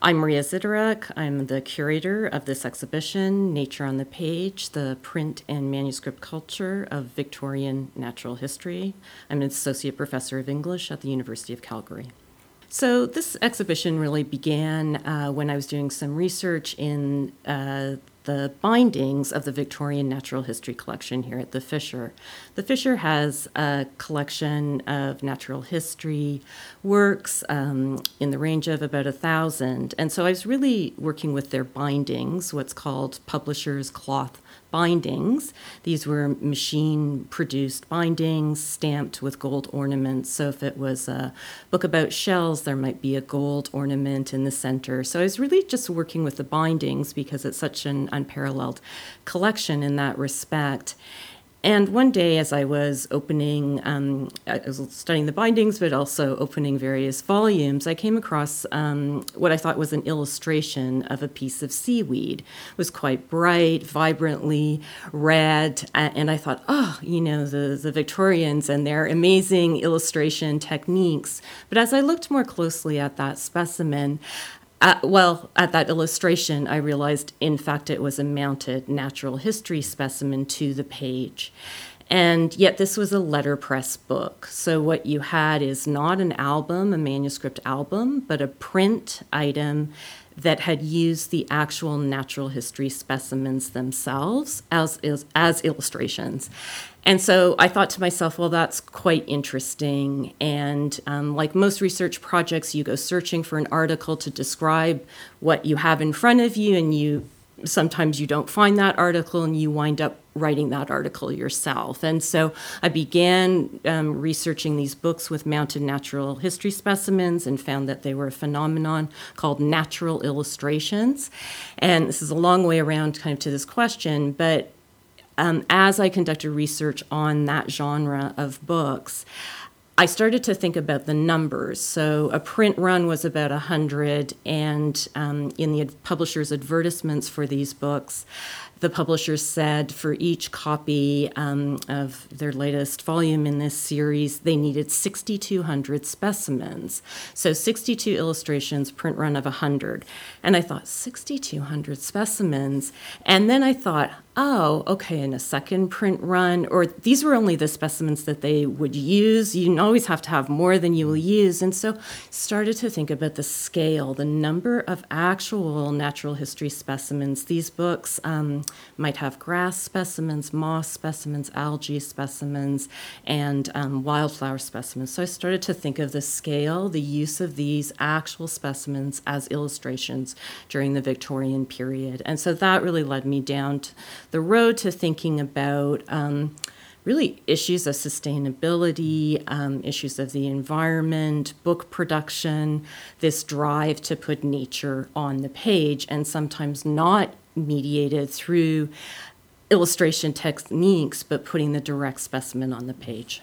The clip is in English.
I'm Maria Zytaruk. I'm the curator of this exhibition, Nature on the Page The Print and Manuscript Culture of Victorian Natural History. I'm an associate professor of English at the University of Calgary. So, this exhibition really began uh, when I was doing some research in uh, the bindings of the Victorian Natural History Collection here at the Fisher. The Fisher has a collection of natural history works um, in the range of about a thousand. And so I was really working with their bindings, what's called publisher's cloth bindings. These were machine produced bindings stamped with gold ornaments. So if it was a book about shells, there might be a gold ornament in the center. So I was really just working with the bindings because it's such an unparalleled collection in that respect. And one day, as I was opening, um, I was studying the bindings, but also opening various volumes, I came across um, what I thought was an illustration of a piece of seaweed. It was quite bright, vibrantly red, and I thought, oh, you know, the, the Victorians and their amazing illustration techniques. But as I looked more closely at that specimen, uh, well, at that illustration, I realized, in fact, it was a mounted natural history specimen to the page. And yet, this was a letterpress book. So, what you had is not an album, a manuscript album, but a print item that had used the actual natural history specimens themselves as, as, illustrations. And so I thought to myself, well, that's quite interesting. And um, like most research projects, you go searching for an article to describe what you have in front of you, and you sometimes you don't find that article and you wind up writing that article yourself. And so I began um, researching these books with mounted natural history specimens and found that they were a phenomenon called natural illustrations. And this is a long way around kind of to this question, but um, as I conducted research on that genre of books, I started to think about the numbers. So a print run was about 100, and um, in the publisher's advertisements for these books, the publishers said for each copy um, of their latest volume in this series, they needed 6,200 specimens. So 62 illustrations, print run of 100. And I thought, 6,200 specimens. And then I thought, oh, okay, in a second print run, or these were only the specimens that they would use. You always have to have more than you will use. And so started to think about the scale, the number of actual natural history specimens. These books um, might have grass specimens, moss specimens, algae specimens, and um, wildflower specimens. So I started to think of the scale, the use of these actual specimens as illustrations during the Victorian period. And so that really led me down the road to thinking about. Um, really issues of sustainability, um, issues of the environment, book production, this drive to put nature on the page, and sometimes not mediated through illustration techniques, but putting the direct specimen on the page.